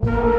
you.